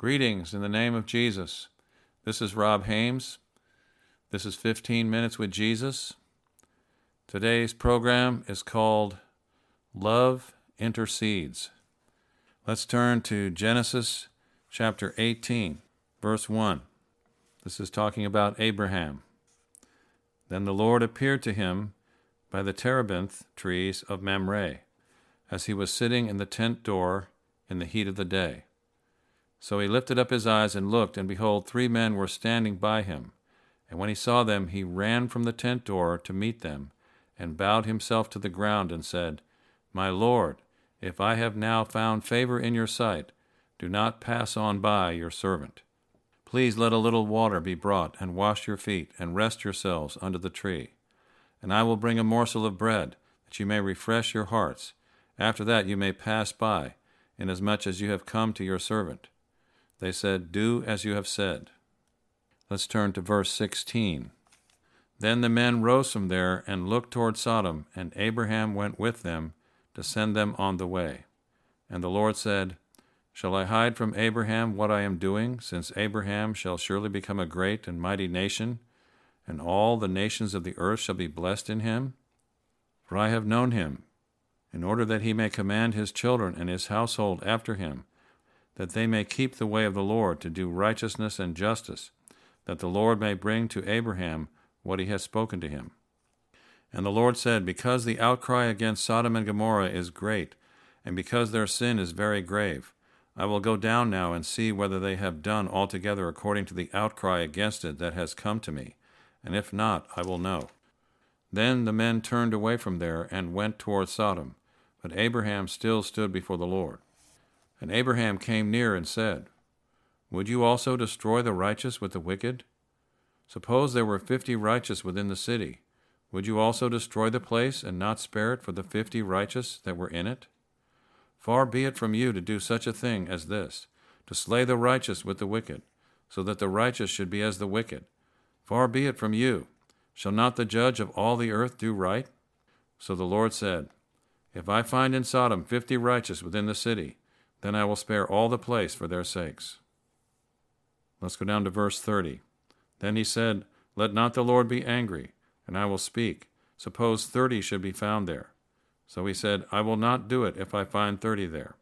Greetings in the name of Jesus. This is Rob Hames. This is 15 Minutes with Jesus. Today's program is called Love Intercedes. Let's turn to Genesis chapter 18, verse 1. This is talking about Abraham. Then the Lord appeared to him by the terebinth trees of Mamre, as he was sitting in the tent door in the heat of the day. So he lifted up his eyes and looked, and behold, three men were standing by him. And when he saw them, he ran from the tent door to meet them, and bowed himself to the ground, and said, My Lord, if I have now found favor in your sight, do not pass on by your servant. Please let a little water be brought, and wash your feet, and rest yourselves under the tree. And I will bring a morsel of bread, that you may refresh your hearts. After that you may pass by, inasmuch as you have come to your servant. They said, Do as you have said. Let's turn to verse 16. Then the men rose from there and looked toward Sodom, and Abraham went with them to send them on the way. And the Lord said, Shall I hide from Abraham what I am doing, since Abraham shall surely become a great and mighty nation, and all the nations of the earth shall be blessed in him? For I have known him, in order that he may command his children and his household after him that they may keep the way of the Lord to do righteousness and justice, that the Lord may bring to Abraham what he has spoken to him. And the Lord said, Because the outcry against Sodom and Gomorrah is great, and because their sin is very grave, I will go down now and see whether they have done altogether according to the outcry against it that has come to me, and if not, I will know. Then the men turned away from there and went toward Sodom, but Abraham still stood before the Lord. And Abraham came near and said, Would you also destroy the righteous with the wicked? Suppose there were fifty righteous within the city. Would you also destroy the place and not spare it for the fifty righteous that were in it? Far be it from you to do such a thing as this, to slay the righteous with the wicked, so that the righteous should be as the wicked. Far be it from you. Shall not the judge of all the earth do right? So the Lord said, If I find in Sodom fifty righteous within the city, then I will spare all the place for their sakes. Let's go down to verse 30. Then he said, Let not the Lord be angry, and I will speak. Suppose thirty should be found there. So he said, I will not do it if I find thirty there.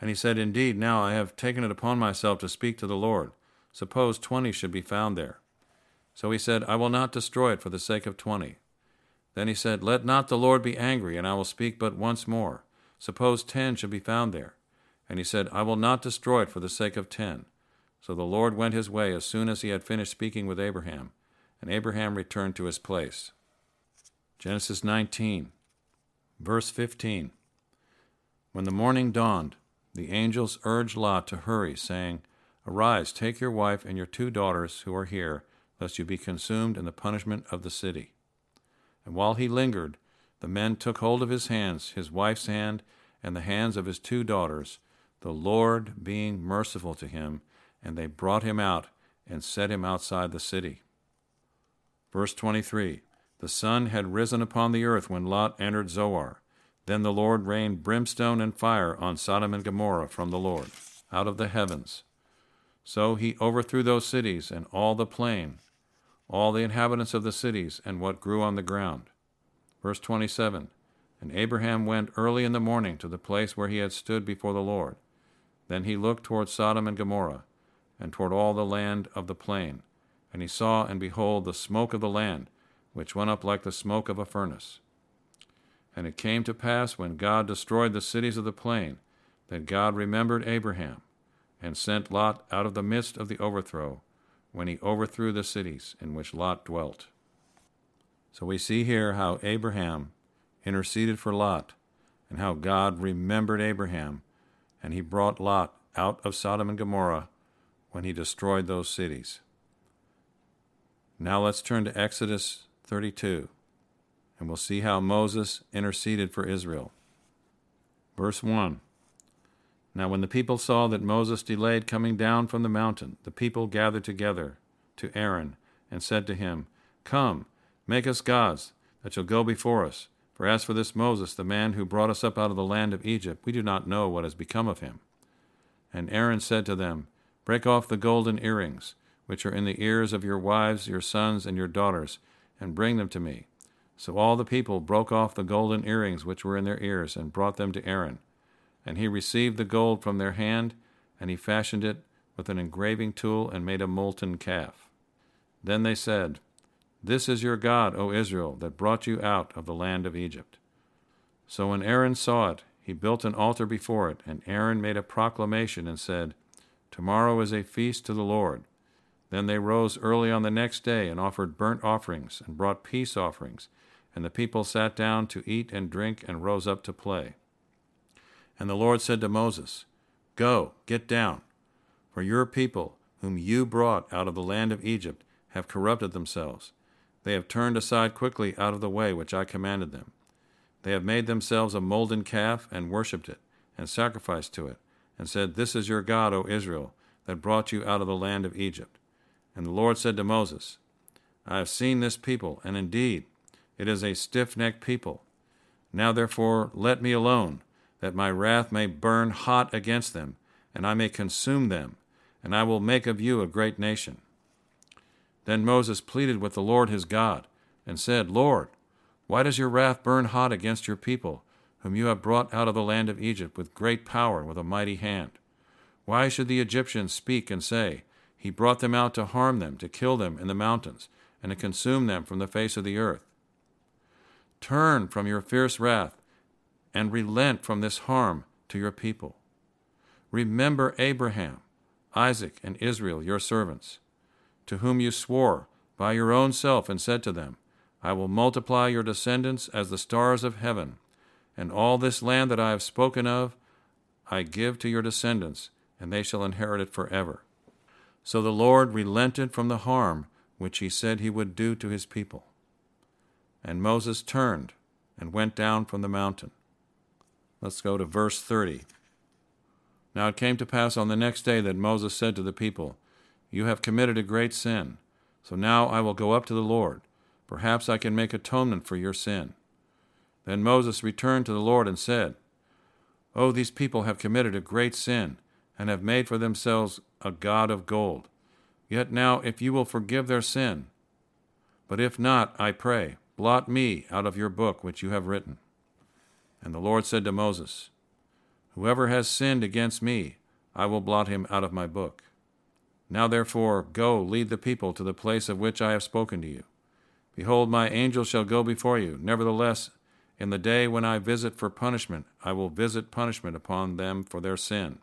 And he said, Indeed, now I have taken it upon myself to speak to the Lord. Suppose twenty should be found there. So he said, I will not destroy it for the sake of twenty. Then he said, Let not the Lord be angry, and I will speak but once more. Suppose ten should be found there. And he said, I will not destroy it for the sake of ten. So the Lord went his way as soon as he had finished speaking with Abraham, and Abraham returned to his place. Genesis 19, verse 15. When the morning dawned, the angels urged Lot to hurry, saying, Arise, take your wife and your two daughters who are here, lest you be consumed in the punishment of the city. And while he lingered, the men took hold of his hands, his wife's hand, and the hands of his two daughters, the Lord being merciful to him, and they brought him out and set him outside the city. Verse 23 The sun had risen upon the earth when Lot entered Zoar. Then the Lord rained brimstone and fire on Sodom and Gomorrah from the Lord, out of the heavens. So he overthrew those cities and all the plain, all the inhabitants of the cities, and what grew on the ground. Verse 27 And Abraham went early in the morning to the place where he had stood before the Lord. Then he looked toward Sodom and Gomorrah, and toward all the land of the plain. And he saw, and behold, the smoke of the land, which went up like the smoke of a furnace. And it came to pass, when God destroyed the cities of the plain, that God remembered Abraham, and sent Lot out of the midst of the overthrow, when he overthrew the cities in which Lot dwelt. So we see here how Abraham interceded for Lot, and how God remembered Abraham and he brought Lot out of Sodom and Gomorrah when he destroyed those cities. Now let's turn to Exodus 32, and we'll see how Moses interceded for Israel. Verse 1 Now, when the people saw that Moses delayed coming down from the mountain, the people gathered together to Aaron and said to him, Come, make us gods that shall go before us. For as for this Moses, the man who brought us up out of the land of Egypt, we do not know what has become of him. And Aaron said to them, Break off the golden earrings, which are in the ears of your wives, your sons, and your daughters, and bring them to me. So all the people broke off the golden earrings which were in their ears, and brought them to Aaron. And he received the gold from their hand, and he fashioned it with an engraving tool, and made a molten calf. Then they said, This is your God, O Israel, that brought you out of the land of Egypt. So when Aaron saw it, he built an altar before it, and Aaron made a proclamation and said, Tomorrow is a feast to the Lord. Then they rose early on the next day and offered burnt offerings and brought peace offerings, and the people sat down to eat and drink and rose up to play. And the Lord said to Moses, Go, get down, for your people, whom you brought out of the land of Egypt, have corrupted themselves. They have turned aside quickly out of the way which I commanded them. They have made themselves a molten calf and worshipped it, and sacrificed to it, and said, This is your God, O Israel, that brought you out of the land of Egypt. And the Lord said to Moses, I have seen this people, and indeed it is a stiff necked people. Now therefore let me alone, that my wrath may burn hot against them, and I may consume them, and I will make of you a great nation. Then Moses pleaded with the Lord his God, and said, Lord, why does your wrath burn hot against your people, whom you have brought out of the land of Egypt with great power and with a mighty hand? Why should the Egyptians speak and say, He brought them out to harm them, to kill them in the mountains, and to consume them from the face of the earth? Turn from your fierce wrath, and relent from this harm to your people. Remember Abraham, Isaac, and Israel, your servants, to whom you swore by your own self and said to them, I will multiply your descendants as the stars of heaven, and all this land that I have spoken of I give to your descendants, and they shall inherit it forever. So the Lord relented from the harm which he said he would do to his people. And Moses turned and went down from the mountain. Let's go to verse 30. Now it came to pass on the next day that Moses said to the people, You have committed a great sin. So now I will go up to the Lord. Perhaps I can make atonement for your sin. Then Moses returned to the Lord and said, Oh, these people have committed a great sin, and have made for themselves a god of gold. Yet now, if you will forgive their sin, but if not, I pray, blot me out of your book which you have written. And the Lord said to Moses, Whoever has sinned against me, I will blot him out of my book. Now therefore, go, lead the people to the place of which I have spoken to you. Behold, my angel shall go before you. Nevertheless, in the day when I visit for punishment, I will visit punishment upon them for their sin.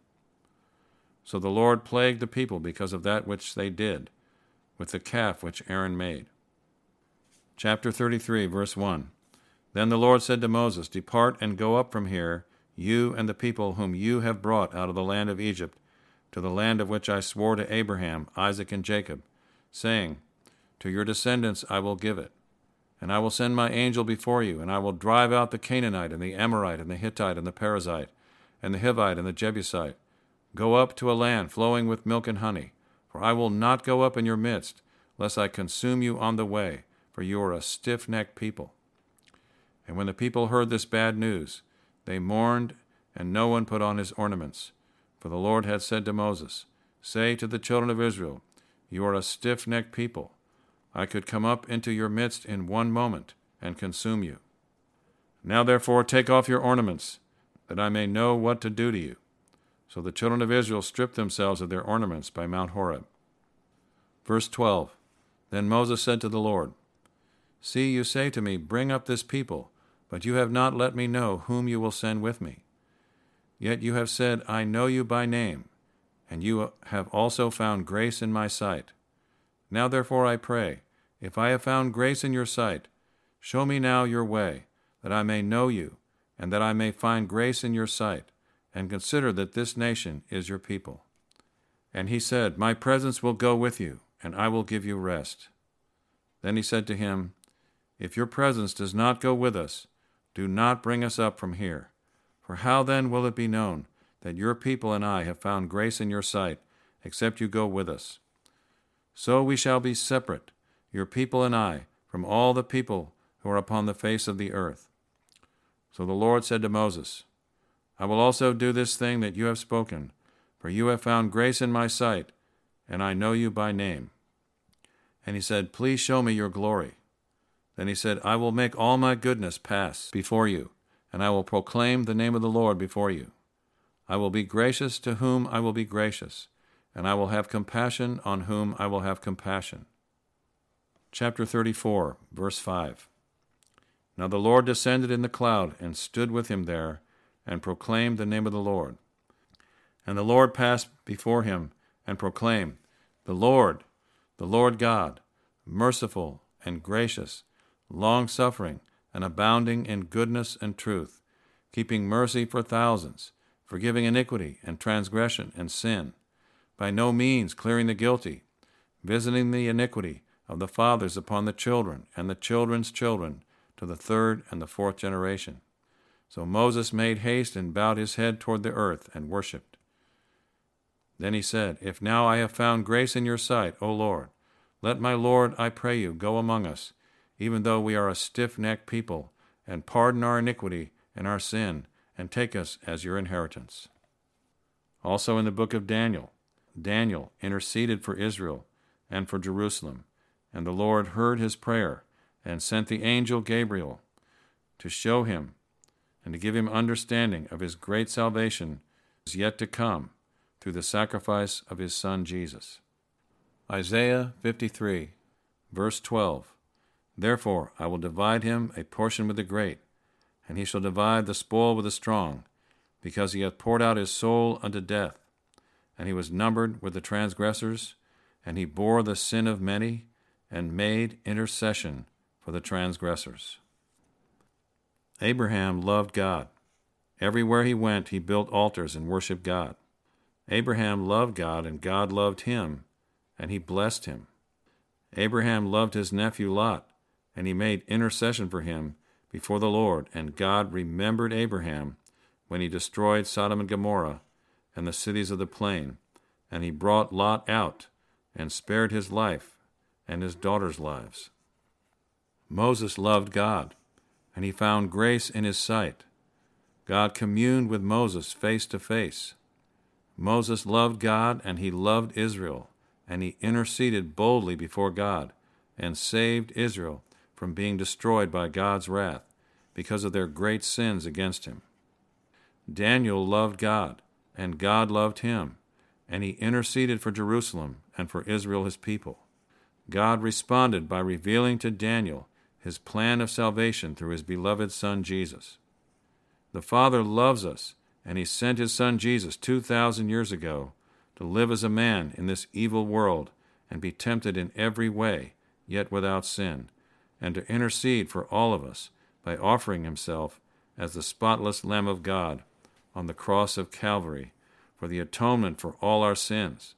So the Lord plagued the people because of that which they did, with the calf which Aaron made. Chapter 33, verse 1. Then the Lord said to Moses, Depart and go up from here you and the people whom you have brought out of the land of Egypt, to the land of which I swore to Abraham, Isaac, and Jacob, saying, To your descendants I will give it. And I will send my angel before you, and I will drive out the Canaanite, and the Amorite, and the Hittite, and the Perizzite, and the Hivite, and the Jebusite. Go up to a land flowing with milk and honey, for I will not go up in your midst, lest I consume you on the way, for you are a stiff necked people. And when the people heard this bad news, they mourned, and no one put on his ornaments. For the Lord had said to Moses, Say to the children of Israel, You are a stiff necked people. I could come up into your midst in one moment and consume you. Now therefore take off your ornaments, that I may know what to do to you. So the children of Israel stripped themselves of their ornaments by Mount Horeb. Verse 12 Then Moses said to the Lord, See, you say to me, Bring up this people but you have not let me know whom you will send with me. Yet you have said, I know you by name, and you have also found grace in my sight. Now therefore I pray, if I have found grace in your sight, show me now your way, that I may know you, and that I may find grace in your sight, and consider that this nation is your people. And he said, My presence will go with you, and I will give you rest. Then he said to him, If your presence does not go with us, do not bring us up from here. For how then will it be known that your people and I have found grace in your sight, except you go with us? So we shall be separate, your people and I, from all the people who are upon the face of the earth. So the Lord said to Moses, I will also do this thing that you have spoken, for you have found grace in my sight, and I know you by name. And he said, Please show me your glory. Then he said, I will make all my goodness pass before you, and I will proclaim the name of the Lord before you. I will be gracious to whom I will be gracious, and I will have compassion on whom I will have compassion. Chapter 34, verse 5. Now the Lord descended in the cloud and stood with him there, and proclaimed the name of the Lord. And the Lord passed before him and proclaimed, The Lord, the Lord God, merciful and gracious, long suffering and abounding in goodness and truth, keeping mercy for thousands, forgiving iniquity and transgression and sin, by no means clearing the guilty, visiting the iniquity of the fathers upon the children and the children's children to the third and the fourth generation. So Moses made haste and bowed his head toward the earth and worshipped. Then he said, If now I have found grace in your sight, O Lord, let my Lord, I pray you, go among us, even though we are a stiff necked people, and pardon our iniquity and our sin, and take us as your inheritance. Also in the book of Daniel, Daniel interceded for Israel and for Jerusalem, and the Lord heard his prayer and sent the angel Gabriel to show him and to give him understanding of his great salvation is yet to come through the sacrifice of his son Jesus. Isaiah 53, verse 12. Therefore I will divide him a portion with the great, and he shall divide the spoil with the strong, because he hath poured out his soul unto death. And he was numbered with the transgressors, and he bore the sin of many, and made intercession for the transgressors. Abraham loved God. Everywhere he went, he built altars and worshiped God. Abraham loved God, and God loved him, and he blessed him. Abraham loved his nephew Lot and he made intercession for him before the Lord, and God remembered Abraham when he destroyed Sodom and Gomorrah and the cities of the plain, and he brought Lot out and spared his life and his daughters' lives. Moses loved God, and he found grace in his sight. God communed with Moses face to face. Moses loved God, and he loved Israel, and he interceded boldly before God and saved Israel from being destroyed by God's wrath because of their great sins against him. Daniel loved God, and God loved him, and he interceded for Jerusalem and for Israel his people. God responded by revealing to Daniel his plan of salvation through his beloved Son Jesus. The Father loves us, and he sent his Son Jesus 2,000 years ago to live as a man in this evil world and be tempted in every way, yet without sin and to intercede for all of us by offering himself as the spotless Lamb of God on the cross of Calvary for the atonement for all our sins.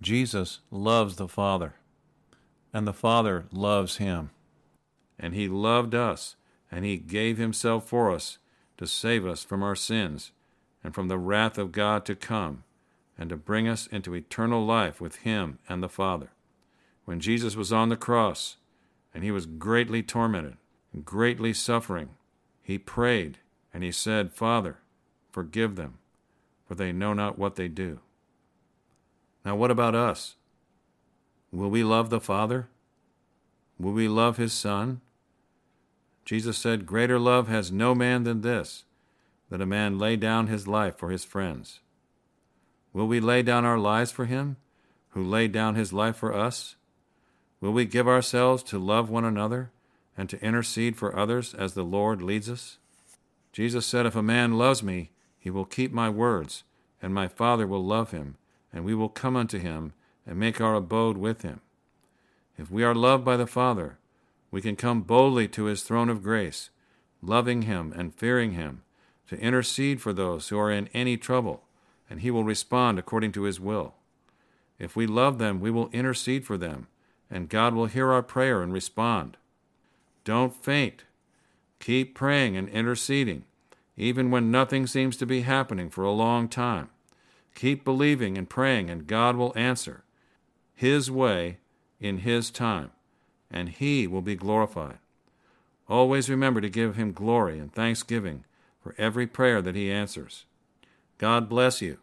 Jesus loves the Father, and the Father loves him. And he loved us, and he gave himself for us to save us from our sins and from the wrath of God to come, and to bring us into eternal life with him and the Father. When Jesus was on the cross, and he was greatly tormented, and greatly suffering. He prayed, and he said, Father, forgive them, for they know not what they do. Now, what about us? Will we love the Father? Will we love his Son? Jesus said, Greater love has no man than this, that a man lay down his life for his friends. Will we lay down our lives for him, who laid down his life for us? Will we give ourselves to love one another and to intercede for others as the Lord leads us? Jesus said, If a man loves me, he will keep my words, and my Father will love him, and we will come unto him and make our abode with him. If we are loved by the Father, we can come boldly to his throne of grace, loving him and fearing him, to intercede for those who are in any trouble, and he will respond according to his will. If we love them, we will intercede for them and God will hear our prayer and respond. Don't faint. Keep praying and interceding, even when nothing seems to be happening for a long time. Keep believing and praying, and God will answer His way in His time, and He will be glorified. Always remember to give Him glory and thanksgiving for every prayer that He answers. God bless you.